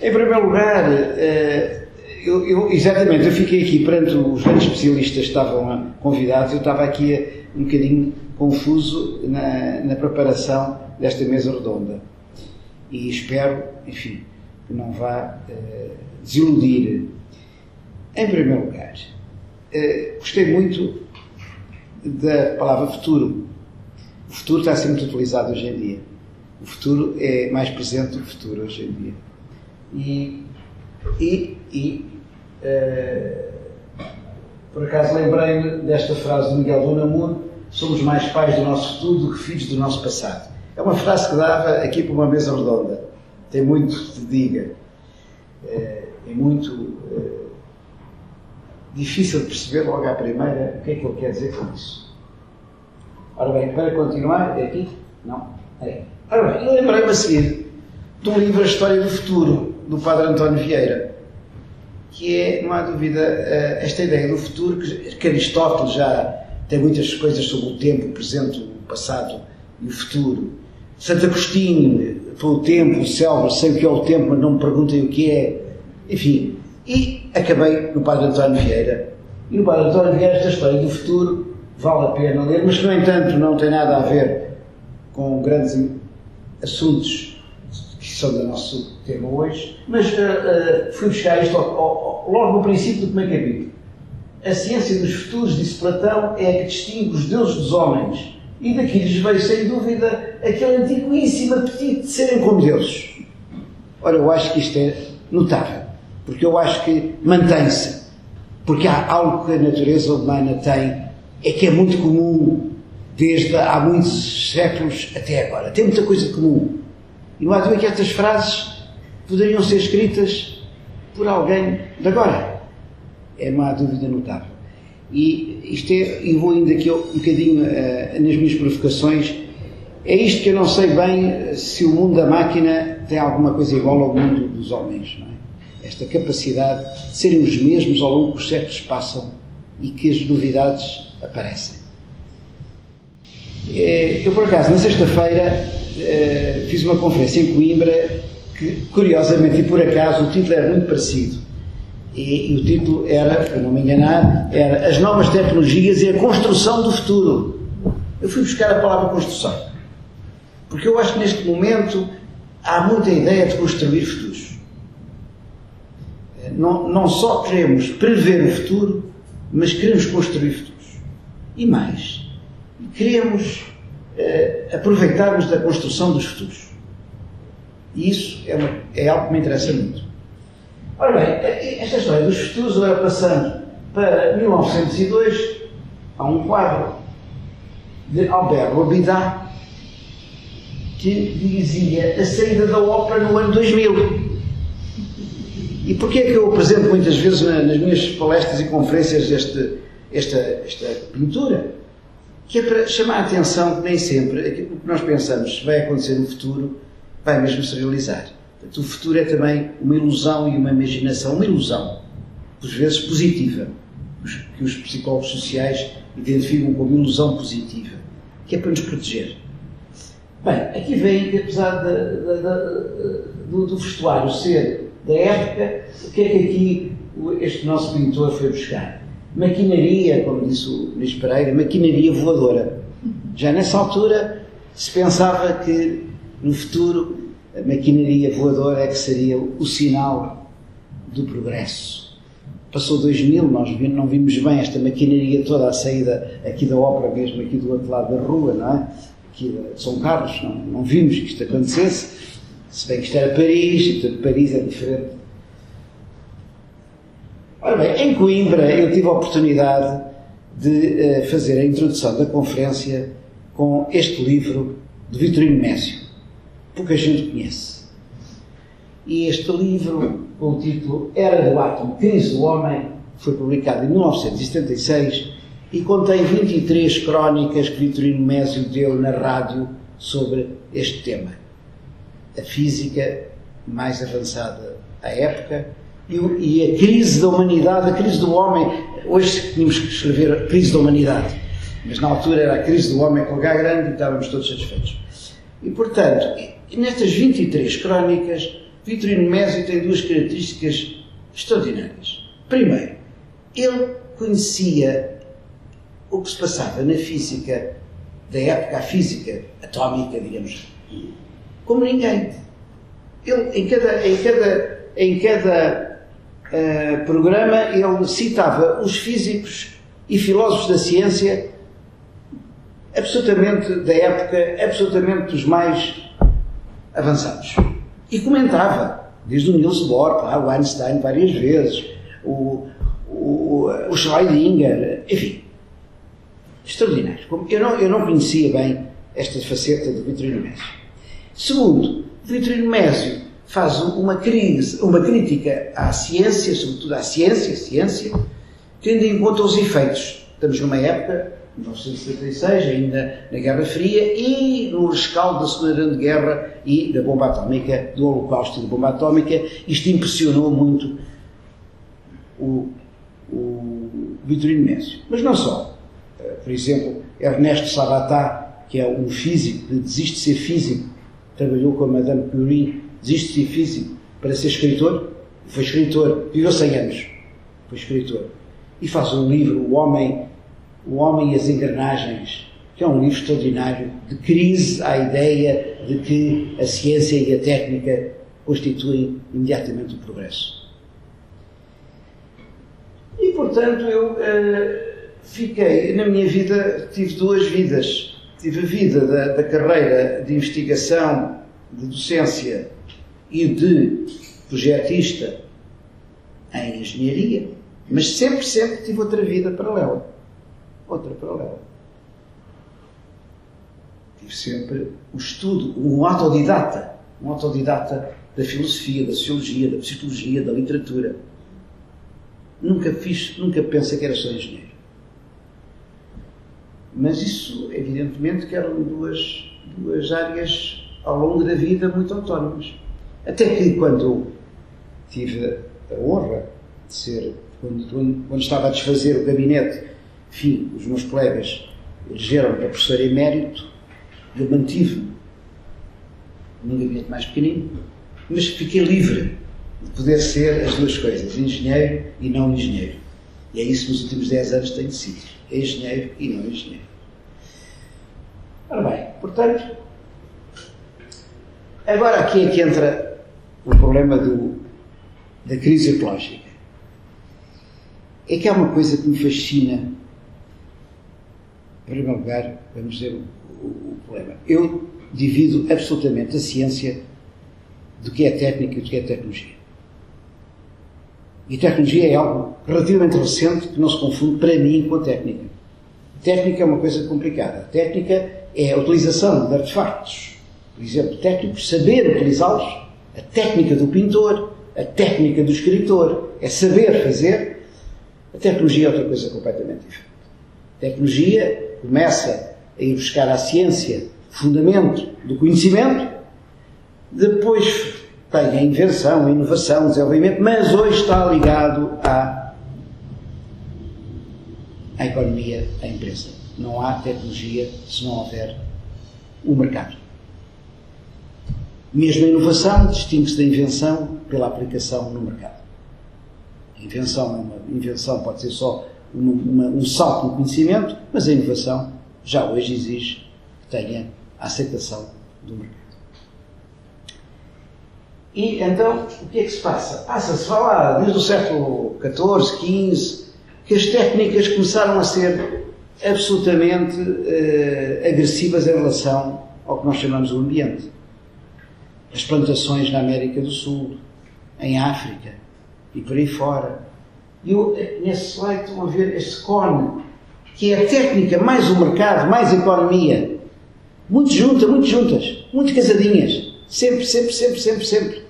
Em primeiro lugar, eh, eu, eu, exatamente, eu fiquei aqui perante os grandes especialistas que estavam convidados, eu estava aqui um bocadinho confuso na, na preparação desta mesa redonda. E espero, enfim, que não vá uh, desiludir. Em primeiro lugar, gostei muito da palavra futuro. O futuro está a ser muito utilizado hoje em dia. O futuro é mais presente do que o futuro hoje em dia. E, e, e uh, por acaso lembrei-me desta frase de Miguel Unamuno: somos mais pais do nosso futuro do que filhos do nosso passado. É uma frase que dava aqui para uma mesa redonda. Tem muito que diga. É, é muito é, difícil de perceber logo à primeira o que é que ele quer dizer com isso. Ora bem, para continuar, é aqui? Não? É. Ora bem, lembrei-me a seguir de um livro A História do Futuro, do Padre António Vieira, que é, não há dúvida, eh, esta ideia do futuro, que Aristóteles já tem muitas coisas sobre o tempo, o presente, o passado e o futuro. Santo Agostinho, pelo tempo, o céu, sei o que é o tempo, mas não me perguntem o que é. Enfim, e acabei no Padre António Vieira. E no Padre António Vieira, esta história do futuro, vale a pena ler, mas no entanto, não tem nada a ver com grandes assuntos são do nosso tema hoje. Mas uh, uh, fui buscar isto logo no princípio do primeiro capítulo. A ciência dos futuros, disse Platão, é a que distingue os deuses dos homens e daqui lhes veio, sem dúvida, aquele antiquíssimo apetite de serem como deuses. Ora, eu acho que isto é notável, porque eu acho que mantém-se. Porque há algo que a natureza humana tem, é que é muito comum desde há muitos séculos até agora. Tem muita coisa comum. E há dúvida que estas frases poderiam ser escritas por alguém de agora. É uma dúvida notável. E isto é, e vou indo aqui um bocadinho uh, nas minhas provocações, é isto que eu não sei bem se o mundo da máquina tem alguma coisa igual ao mundo dos homens, não é? Esta capacidade de serem os mesmos ao longo que os séculos passam e que as novidades aparecem. Eh, eu, por acaso, na sexta-feira eh, fiz uma conferência em Coimbra que, curiosamente e por acaso, o título era muito parecido e, e, o título era, para não me enganar, era As Novas Tecnologias e a Construção do Futuro. Eu fui buscar a palavra construção. Porque eu acho que neste momento há muita ideia de construir futuros. Não, não só queremos prever o futuro, mas queremos construir futuros. E mais, queremos eh, aproveitar-nos da construção dos futuros. E isso é, uma, é algo que me interessa muito. Ora bem, esta história dos futuros, agora passando para 1902, há um quadro de Albert Robida que dizia a saída da ópera no ano 2000. E porquê é que eu apresento muitas vezes nas minhas palestras e conferências esta, esta pintura? Que é para chamar a atenção que nem sempre aquilo que nós pensamos vai acontecer no futuro vai mesmo se realizar. Portanto, o futuro é também uma ilusão e uma imaginação, uma ilusão, por vezes positiva, que os psicólogos sociais identificam como ilusão positiva, que é para nos proteger. Bem, aqui vem que apesar do, do, vestuário ser da época, o que é que aqui este nosso pintor foi buscar? Maquinaria, como disse o Luís Pereira, maquinaria voadora. Já nessa altura se pensava que no futuro a maquinaria voadora é que seria o sinal do progresso. Passou 2000, nós não vimos bem esta maquinaria toda a saída aqui da ópera mesmo, aqui do outro lado da rua, não é? Aqui de São Carlos, não, não vimos que isto acontecesse, se bem que isto era Paris, e portanto Paris é diferente. Ora bem, em Coimbra eu tive a oportunidade de uh, fazer a introdução da conferência com este livro de Vitorino Mésio pouca gente conhece. E este livro, com o título Era do Átomo, Crise do Homem, foi publicado em 1976 e contém 23 crónicas que Vitorino Mésio deu na rádio sobre este tema. A física mais avançada à época e, a crise da humanidade, a crise do homem. Hoje tínhamos que escrever a crise da humanidade, mas na altura era a crise do homem com H grande e estávamos todos satisfeitos. E, portanto, nestas 23 crónicas Vitorino Mésio tem duas características extraordinárias. Primeiro, ele conhecia o que se passava na física da época, a física atómica, digamos, como ninguém. Ele, em cada, em cada, em cada uh, programa, ele citava os físicos e filósofos da ciência absolutamente da época, absolutamente dos mais avançados. E comentava, desde o Niels Bohr, o Einstein várias vezes, o, o, o Schrödinger, enfim, extraordinário. Eu não, eu não conhecia bem esta faceta do Vitorino Mésio. Segundo, Vitorino Mésio faz uma, crise, uma crítica à ciência, sobretudo à ciência, ciência, tendo em conta os efeitos. Estamos numa época, 1976, ainda na Guerra Fria, e no rescaldo da Segunda Grande Guerra e da bomba atómica, do Holocausto e da bomba atómica. Isto impressionou muito o, o Vitorino Mésio. Mas não só. Por exemplo, Ernesto Sabatá, que é um físico, que desiste de ser físico, trabalhou com a Madame Curie, ser físico para ser escritor, foi escritor, viveu 100 anos, foi escritor. E faz um livro, O Homem, o Homem e as Engrenagens, que é um livro extraordinário de crise à ideia de que a ciência e a técnica constituem imediatamente o progresso. E, portanto, eu. Uh, fiquei, na minha vida, tive duas vidas. Tive a vida da, da carreira de investigação, de docência e de projetista em engenharia, mas sempre, sempre tive outra vida paralela. Outra paralela. Tive sempre o estudo, um autodidata, um autodidata da filosofia, da sociologia, da psicologia, da literatura. Nunca fiz, nunca pensei que era só engenheiro. Mas isso, evidentemente, que eram duas, duas áreas ao longo da vida muito autónomas. Até que, quando tive a honra de ser, quando, quando estava a desfazer o gabinete, enfim, os meus colegas elegeram para professor emérito, eu mantive-me num gabinete mais pequenino, mas fiquei livre de poder ser as duas coisas, engenheiro e não engenheiro. E é isso que nos últimos 10 anos tem sido. Engenheiro e não engenheiro. Ora bem, portanto, agora aqui é que entra o problema do, da crise ecológica. É que há uma coisa que me fascina. Em primeiro lugar, vamos dizer o, o problema. Eu divido absolutamente a ciência do que é técnica e do que é tecnologia. E tecnologia é algo relativamente recente que não se confunde para mim com a técnica. Técnica é uma coisa complicada. Técnica é a utilização de artefactos, por exemplo, técnicos, saber utilizá-los, a técnica do pintor, a técnica do escritor, é saber fazer. A tecnologia é outra coisa completamente diferente. A tecnologia começa a ir buscar à ciência fundamento do conhecimento, depois tem a invenção, a inovação, o desenvolvimento, mas hoje está ligado à, à economia, à empresa. Não há tecnologia se não houver o mercado. Mesmo a inovação distingue-se da invenção pela aplicação no mercado. A invenção, uma invenção pode ser só uma, uma, um salto no conhecimento, mas a inovação já hoje exige que tenha a aceitação do mercado. E então, o que é que se passa? Passa-se falar desde o século XIV, XV, que as técnicas começaram a ser absolutamente uh, agressivas em relação ao que nós chamamos o ambiente. As plantações na América do Sul, em África e por aí fora. E eu, eh, nesse slide estão a ver este cone, que é a técnica mais o mercado, mais a economia. Muito juntas, muito juntas, muito casadinhas. Sempre, sempre, sempre, sempre, sempre.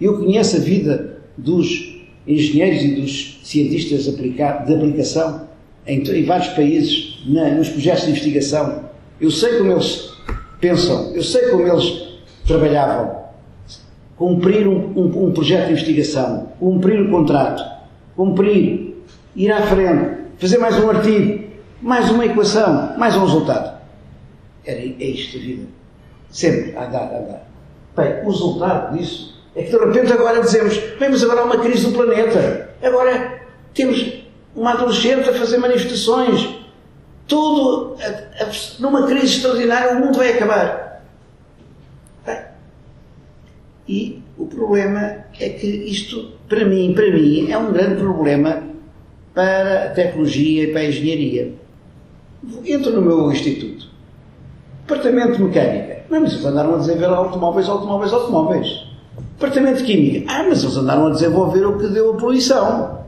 Eu conheço a vida dos engenheiros e dos cientistas de aplicação em, vários países, nos projetos de investigação. Eu sei como eles pensam, eu sei como eles trabalhavam. Cumprir um, um, um projeto de investigação, cumprir o contrato, cumprir, ir à frente, fazer mais um artigo, mais uma equação, mais um resultado. Era, é isto a vida. Sempre a andar, a andar. Bem, o resultado disso É que de repente agora dizemos, bem, mas agora uma crise do planeta. Agora temos uma adolescente a fazer manifestações. Tudo numa crise extraordinária, o mundo vai acabar. Bem, e o problema é que isto, para mim, para mim, é um grande problema para a tecnologia e para a engenharia. Entro no meu instituto. Departamento de Mecânica. Não, mas eles andaram a desenvolver automóveis, automóveis, automóveis. Departamento de Química. Ah, mas eles andaram a desenvolver o que deu a poluição.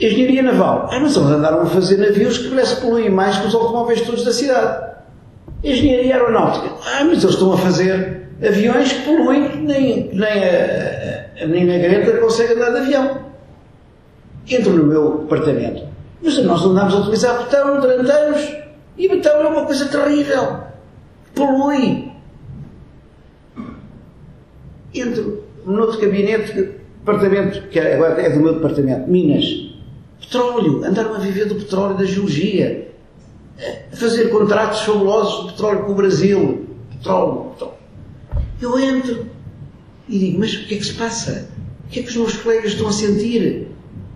Engenharia Naval. Ah, mas eles andaram a fazer navios que parece poluem mais que os automóveis todos da cidade. Engenharia Aeronáutica. Ah, mas eles estão a fazer aviões que poluem nem, nem, a, a, nem a Greta consegue andar de avião. Entro no meu departamento. Mas nós andamos a utilizar betão durante anos e betão é uma coisa terrível. Polui. Entro no outro gabinete, departamento, que agora é do meu departamento, Minas. Petróleo. Andaram a viver do petróleo da geologia. A fazer contratos fabulosos de petróleo com o Brasil. Petróleo, petróleo. Eu entro e digo, mas o que é que se passa? O que é que os meus colegas estão a sentir?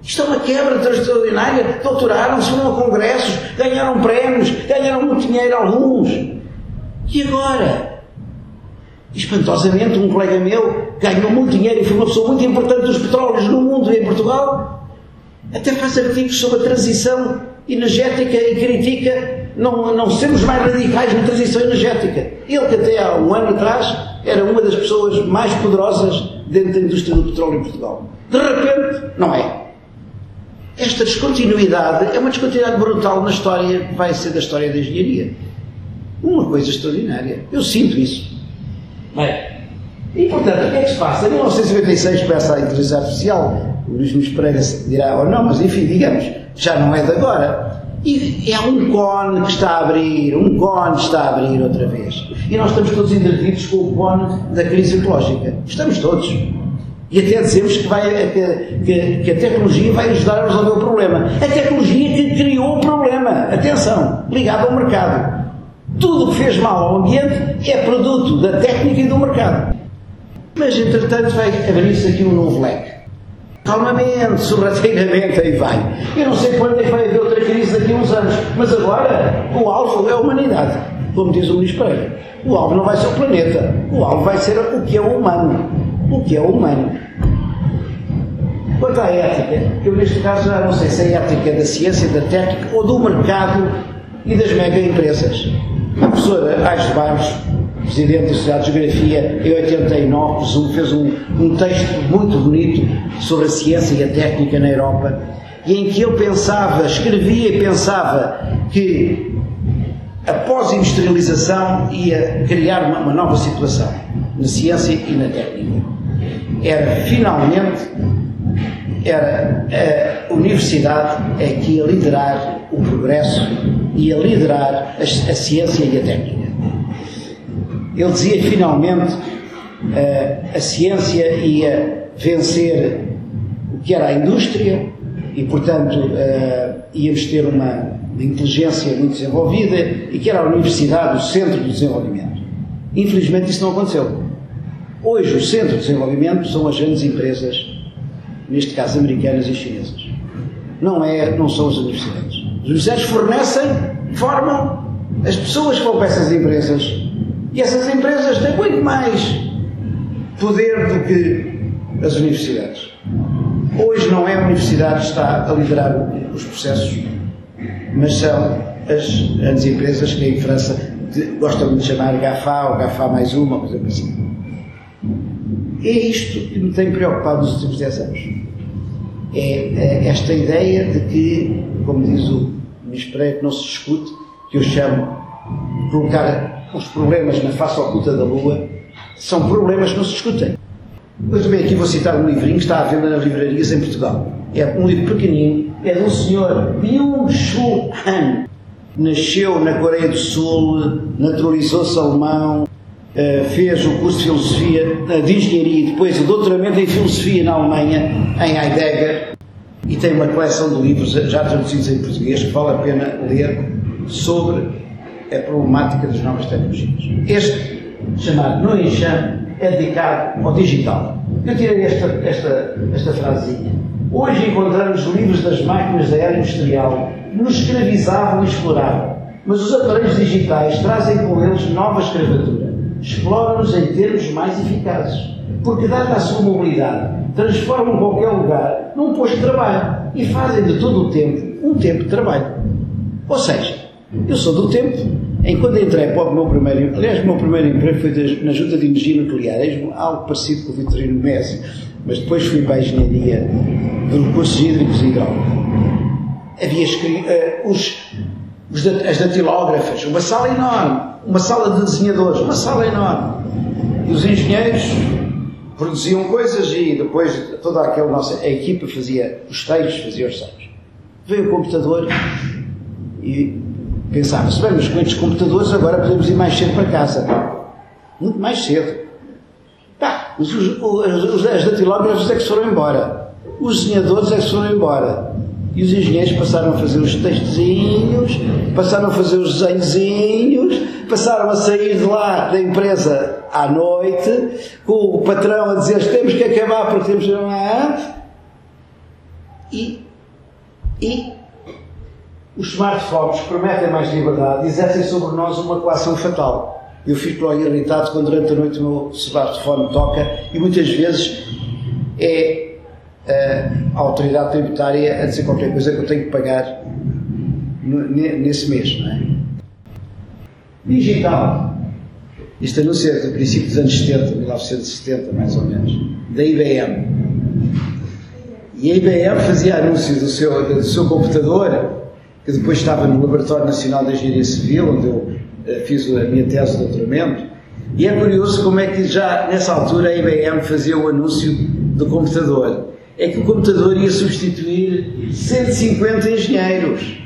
Isto é uma quebra extraordinária. Doutoraram-se, foram a congressos, ganharam prémios, ganharam muito dinheiro alguns. E agora? Espantosamente, um colega meu ganhou muito dinheiro e foi uma pessoa muito importante dos petróleos no mundo e em Portugal. Até faz artigos sobre a transição energética e critica não, não sermos mais radicais na transição energética. Ele que até há um ano atrás era uma das pessoas mais poderosas dentro da indústria do petróleo em Portugal. De repente, não é. Esta descontinuidade é uma descontinuidade brutal na história que vai ser da história da engenharia. Uma coisa extraordinária. Eu sinto isso. Bem, e portanto, o que é que se passa? Em 1956 começa a inteligência artificial. O Luís Pereira dirá ou não, mas enfim, digamos, já não é de agora. E é um cone que está a abrir, um cone está a abrir outra vez. E nós estamos todos entretidos com o cone da crise ecológica. Estamos todos. E até dizemos que, vai, que, que, a tecnologia vai ajudar a resolver o problema. A tecnologia que criou o problema. Atenção, ligado ao mercado. Tudo o que fez mal ao ambiente é produto da técnica e do mercado. Mas, entretanto, vai abrir-se aqui um novo leque. Calmamente, sorrateiramente, aí vai. Eu não sei quando é que vai haver outra crise daqui a uns anos, mas agora o alvo é a humanidade, como diz o Luís Pereira. O alvo não vai ser o planeta, o alvo vai ser o que é o humano. O que é o humano. Quanto à ética, eu neste caso já não sei se é ética da ciência, da técnica ou do mercado e das mega empresas. A professora Aires Barros, presidente da Sociedade de Geografia, em 89, presumo, fez um, um texto muito bonito sobre a ciência e a técnica na Europa, e em que ele pensava, escrevia e pensava que a pós-industrialização ia criar uma, uma nova situação na ciência e na técnica. Era finalmente era a universidade é que ia liderar o progresso e a liderar a, a, ciência e a técnica. Ele dizia finalmente a, a ciência ia vencer o que era a indústria e, portanto, íamos ter uma, uma inteligência muito desenvolvida e que era a universidade o centro do desenvolvimento. Infelizmente isso não aconteceu. Hoje o centro de desenvolvimento são as grandes empresas neste caso americanas e chinesas. Não, é, não são as universidades. As universidades fornecem, formam as pessoas que vão para essas empresas. E essas empresas têm muito mais poder do que as universidades. Hoje não é a universidade que está a liderar os processos, mas são as grandes empresas que em França gostam de chamar GAFA ou GAFA mais uma, coisa assim. É isto que me tem preocupado nos últimos 10 anos. É, é esta ideia de que, como diz o ministro Pereira, que não se discute, que eu chamo colocar os problemas na face oculta da Lua, são problemas que não se discutem. Eu também aqui vou citar um livrinho que está à venda nas livrarias em Portugal. É um livro pequenino, é de um senhor, Byung-Chul Han. Nasceu na Coreia do Sul, naturalizou-se alemão, Uh, fez o curso de Filosofia, uh, de Engenharia e depois o doutoramento em Filosofia na Alemanha, em Heidegger, e tem uma coleção de livros já traduzidos em português que vale a pena ler sobre a problemática das novas tecnologias. Este, chamado No Enxame, é dedicado ao digital. Eu tirei esta, esta, esta frasinha. Hoje encontramos livros das máquinas da era industrial que nos escravizavam e exploravam, mas os aparelhos digitais trazem com eles nova escravatura. Exploram-nos em termos mais eficazes, porque, dada a sua mobilidade, transformam qualquer lugar num posto de trabalho e fazem de todo o tempo um tempo de trabalho. Ou seja, eu sou do tempo em quando entrei para o meu primeiro aliás, o meu primeiro emprego foi na Junta de Energia Nuclear, algo parecido com o Vitorino Messi, mas depois fui para a Engenharia de Recursos Hídricos e Hidráulica. Havia uh, os, os, as datilógrafas, uma sala enorme, uma sala de desenhadores, uma sala enorme. E os engenheiros produziam coisas e depois toda aquela nossa a equipa fazia os textos, fazia os sites. Veio o computador e pensava-se, bem, mas com estes computadores agora podemos ir mais cedo para casa. Muito mais cedo. Tá, os, os, os, as datilógrafos é que foram embora. Os desenhadores é que foram embora. E os engenheiros passaram a fazer os textozinhos, passaram a fazer os desenhozinhos, passaram a sair de lá da empresa à noite, com o patrão a dizer temos que acabar porque temos que ir E, e os smartphones prometem mais liberdade e exercem sobre nós uma coação fatal. Eu fico logo irritado quando durante a noite o meu smartphone toca e muitas vezes é a autoridade tributária a dizer qualquer coisa que eu tenho que pagar nesse mês, não é? Digital. Este anúncio é do princípio dos anos 70, 1970 mais ou menos, da IBM. E a IBM fazia anúncios do seu, do seu computador que depois estava no Laboratório Nacional de Engenharia Civil, onde eu uh, fiz a minha tese de doutoramento, e é curioso como é que já nessa altura a IBM fazia o anúncio do computador. É que o computador ia substituir 150 engenheiros.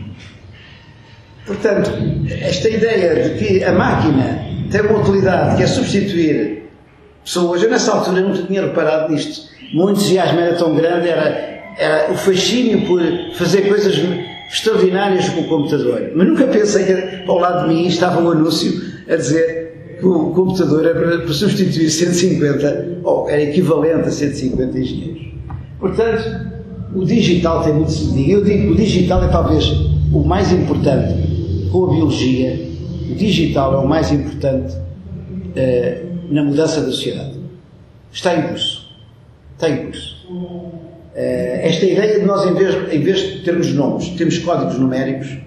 Portanto, esta ideia de que a máquina tem uma utilidade que é substituir pessoas, eu nessa altura não tinha reparado nisto. O entusiasmo era tão grande, era, era o fascínio por fazer coisas extraordinárias com o computador. Mas nunca pensei que ao lado de mim estava um anúncio a dizer que o computador era para substituir 150, ou era equivalente a 150 engenheiros. Portanto, o digital tem muito se diga. Eu digo que o digital é talvez o mais importante com a biologia. O digital é o mais importante uh, na mudança da sociedade. Está em curso. Está em curso. Eh, esta ideia de nós, em vez, em vez de termos nomes, temos códigos numéricos,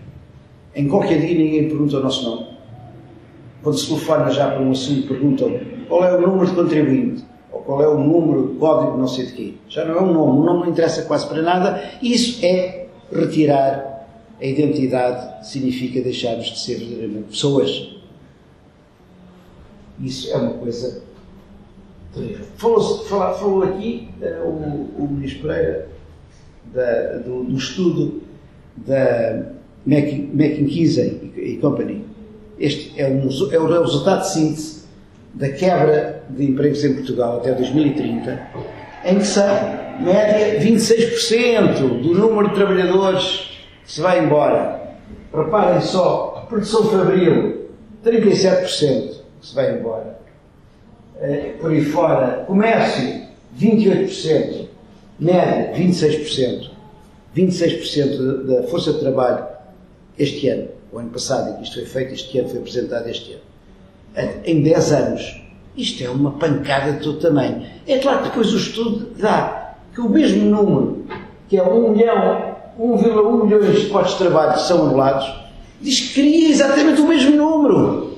em qualquer dia ninguém pergunta o nosso nome. Quando se telefona já para um assunto, perguntam qual é o número de contribuinte, ou qual é o número, código não sei de quê. Já não é um nome, o nome não interessa quase para nada. Isso é retirar a identidade, significa deixarmos de ser verdadeiramente pessoas. Isso é uma coisa Falou, falou, aqui uh, o, o Ministro Pereira da, do, do, estudo da McKinsey e Company. Este é, um, é o resultado de síntese da quebra de empregos em Portugal até 2030, em que são, média, 26% do número de trabalhadores que se vai embora. Reparem só, produção fabril, 37% que se vai embora. Eh, por aí fora, comércio, 28%, média, 26%, 26% da força de trabalho este ano, o ano passado, isto foi feito, este ano foi apresentado este ano, em 10 anos. Isto é uma pancada de todo tamanho. É claro que depois o estudo dá que o mesmo número, que é 1 milhão, 1,1 milhões de postos de trabalho que são anulados, diz que cria exatamente o mesmo número.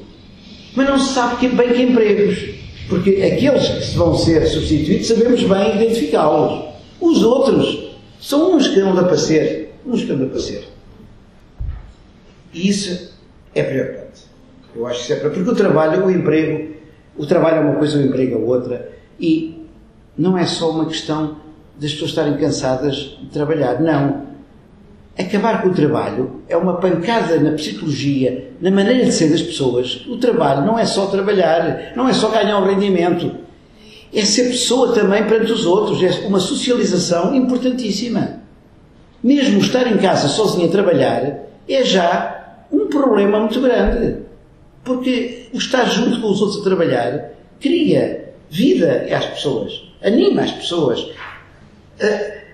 Mas não se sabe bem que empregos. Porque aqueles que vão ser substituídos sabemos bem identificá-los. Os outros são uns que andam a passear. Uns que andam. E isso é preocupante. Eu acho que isso é preocupante. Porque o trabalho, o emprego, o trabalho é uma coisa, o emprego é outra. E não é só uma questão das pessoas estarem cansadas de trabalhar. Não acabar com o trabalho é uma pancada na psicologia, na maneira de ser das pessoas. O trabalho não é só trabalhar, não é só ganhar um rendimento. É ser pessoa também perante os outros, é uma socialização importantíssima. Mesmo estar em casa sozinho a trabalhar é já um problema muito grande. Porque o estar junto com os outros a trabalhar cria vida às pessoas. anima as pessoas.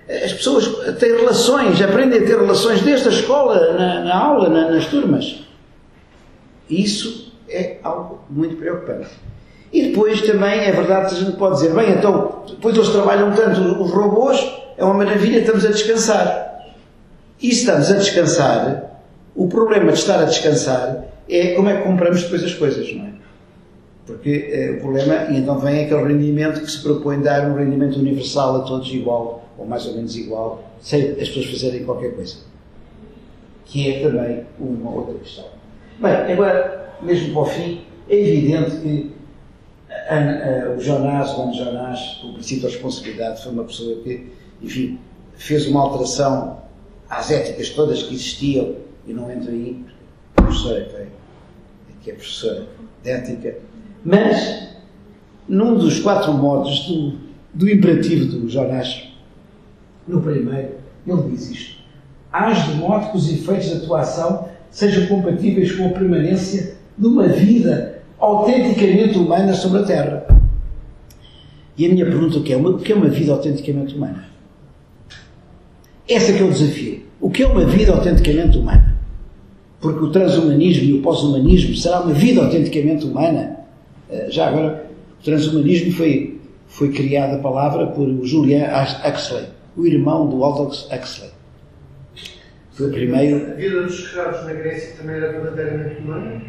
As pessoas têm relações, aprendem a ter relações desde a escola, na, na aula, na, nas turmas. Isso é algo muito preocupante. E depois também é verdade que a gente pode dizer, bem, então, depois eles trabalham tanto os robôs, é uma maravilha, estamos a descansar. E estamos a descansar, o problema de estar a descansar é como é que compramos depois as coisas, não é? Porque é, o problema, e então vem aquele rendimento que se propõe dar um rendimento universal a todos igual, ou mais ou menos igual, sem as pessoas fazerem qualquer coisa. Que é também uma outra questão. Bem, agora, mesmo para o fim, é evidente que a, a, o Jonás, o Jonás, princípio da responsabilidade, foi uma pessoa que, enfim, fez uma alteração às éticas todas que existiam, e não entro aí, a professora que é, que é professora de ética, mas num dos quatro modos do, do imperativo do Jonás, no primeiro, ele diz isto: Hás de modo que os efeitos da tua ação sejam compatíveis com a permanência de uma vida autenticamente humana sobre a Terra. E a minha pergunta é: o que é uma vida autenticamente humana? Esse é que é o desafio. O que é uma vida autenticamente humana? Porque o transhumanismo e o pós-humanismo será uma vida autenticamente humana? Eh, já agora, o transhumanismo foi, foi criada a palavra por Julian Huxley, o irmão do Aldous Huxley. Foi o primeiro. A vida dos escravos na Grécia também era verdadeiramente humana?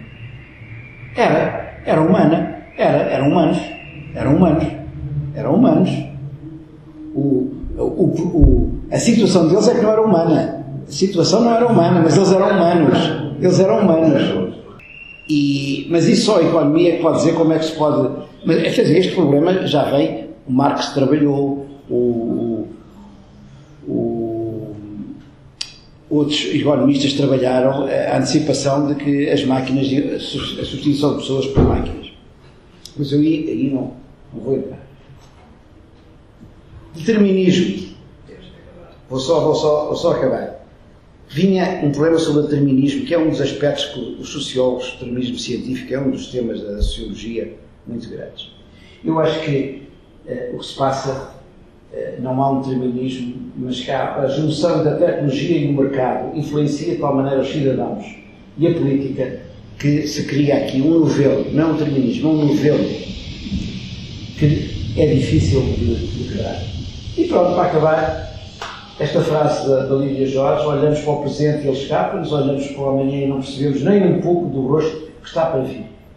Era, era humana, era, eram humanos, eram humanos, eram humanos. O, o, o, a situação deles é que não era humana. A situação não era humana, mas eles eram humanos. Eles eram humanos. E, mas isso só a economia que pode dizer como é que se pode. Mas, quer dizer, este problema já vem. O Marx trabalhou, o, outros economistas trabalharam a antecipação de que as máquinas, a substituição de pessoas por máquinas. Mas eu aí, aí não, não vou entrar. Determinismo. Vou só, vou só, vou só acabar vinha um problema sobre o determinismo, que é um dos aspectos que os sociólogos, o determinismo científico, é um dos temas da sociologia muito grandes. Eu acho que uh, o que se passa, não há um determinismo, mas há a junção da tecnologia e do mercado influencia de tal maneira os cidadãos e a política que se cria aqui um novelo, não é um determinismo, é um novelo que é difícil de, de quebrar. E pronto, para acabar, esta frase da, da Lídia Jorge, olhamos para o presente e ele escapa-nos, olhamos para o amanhã e não percebemos nem um pouco do rosto que está para vir.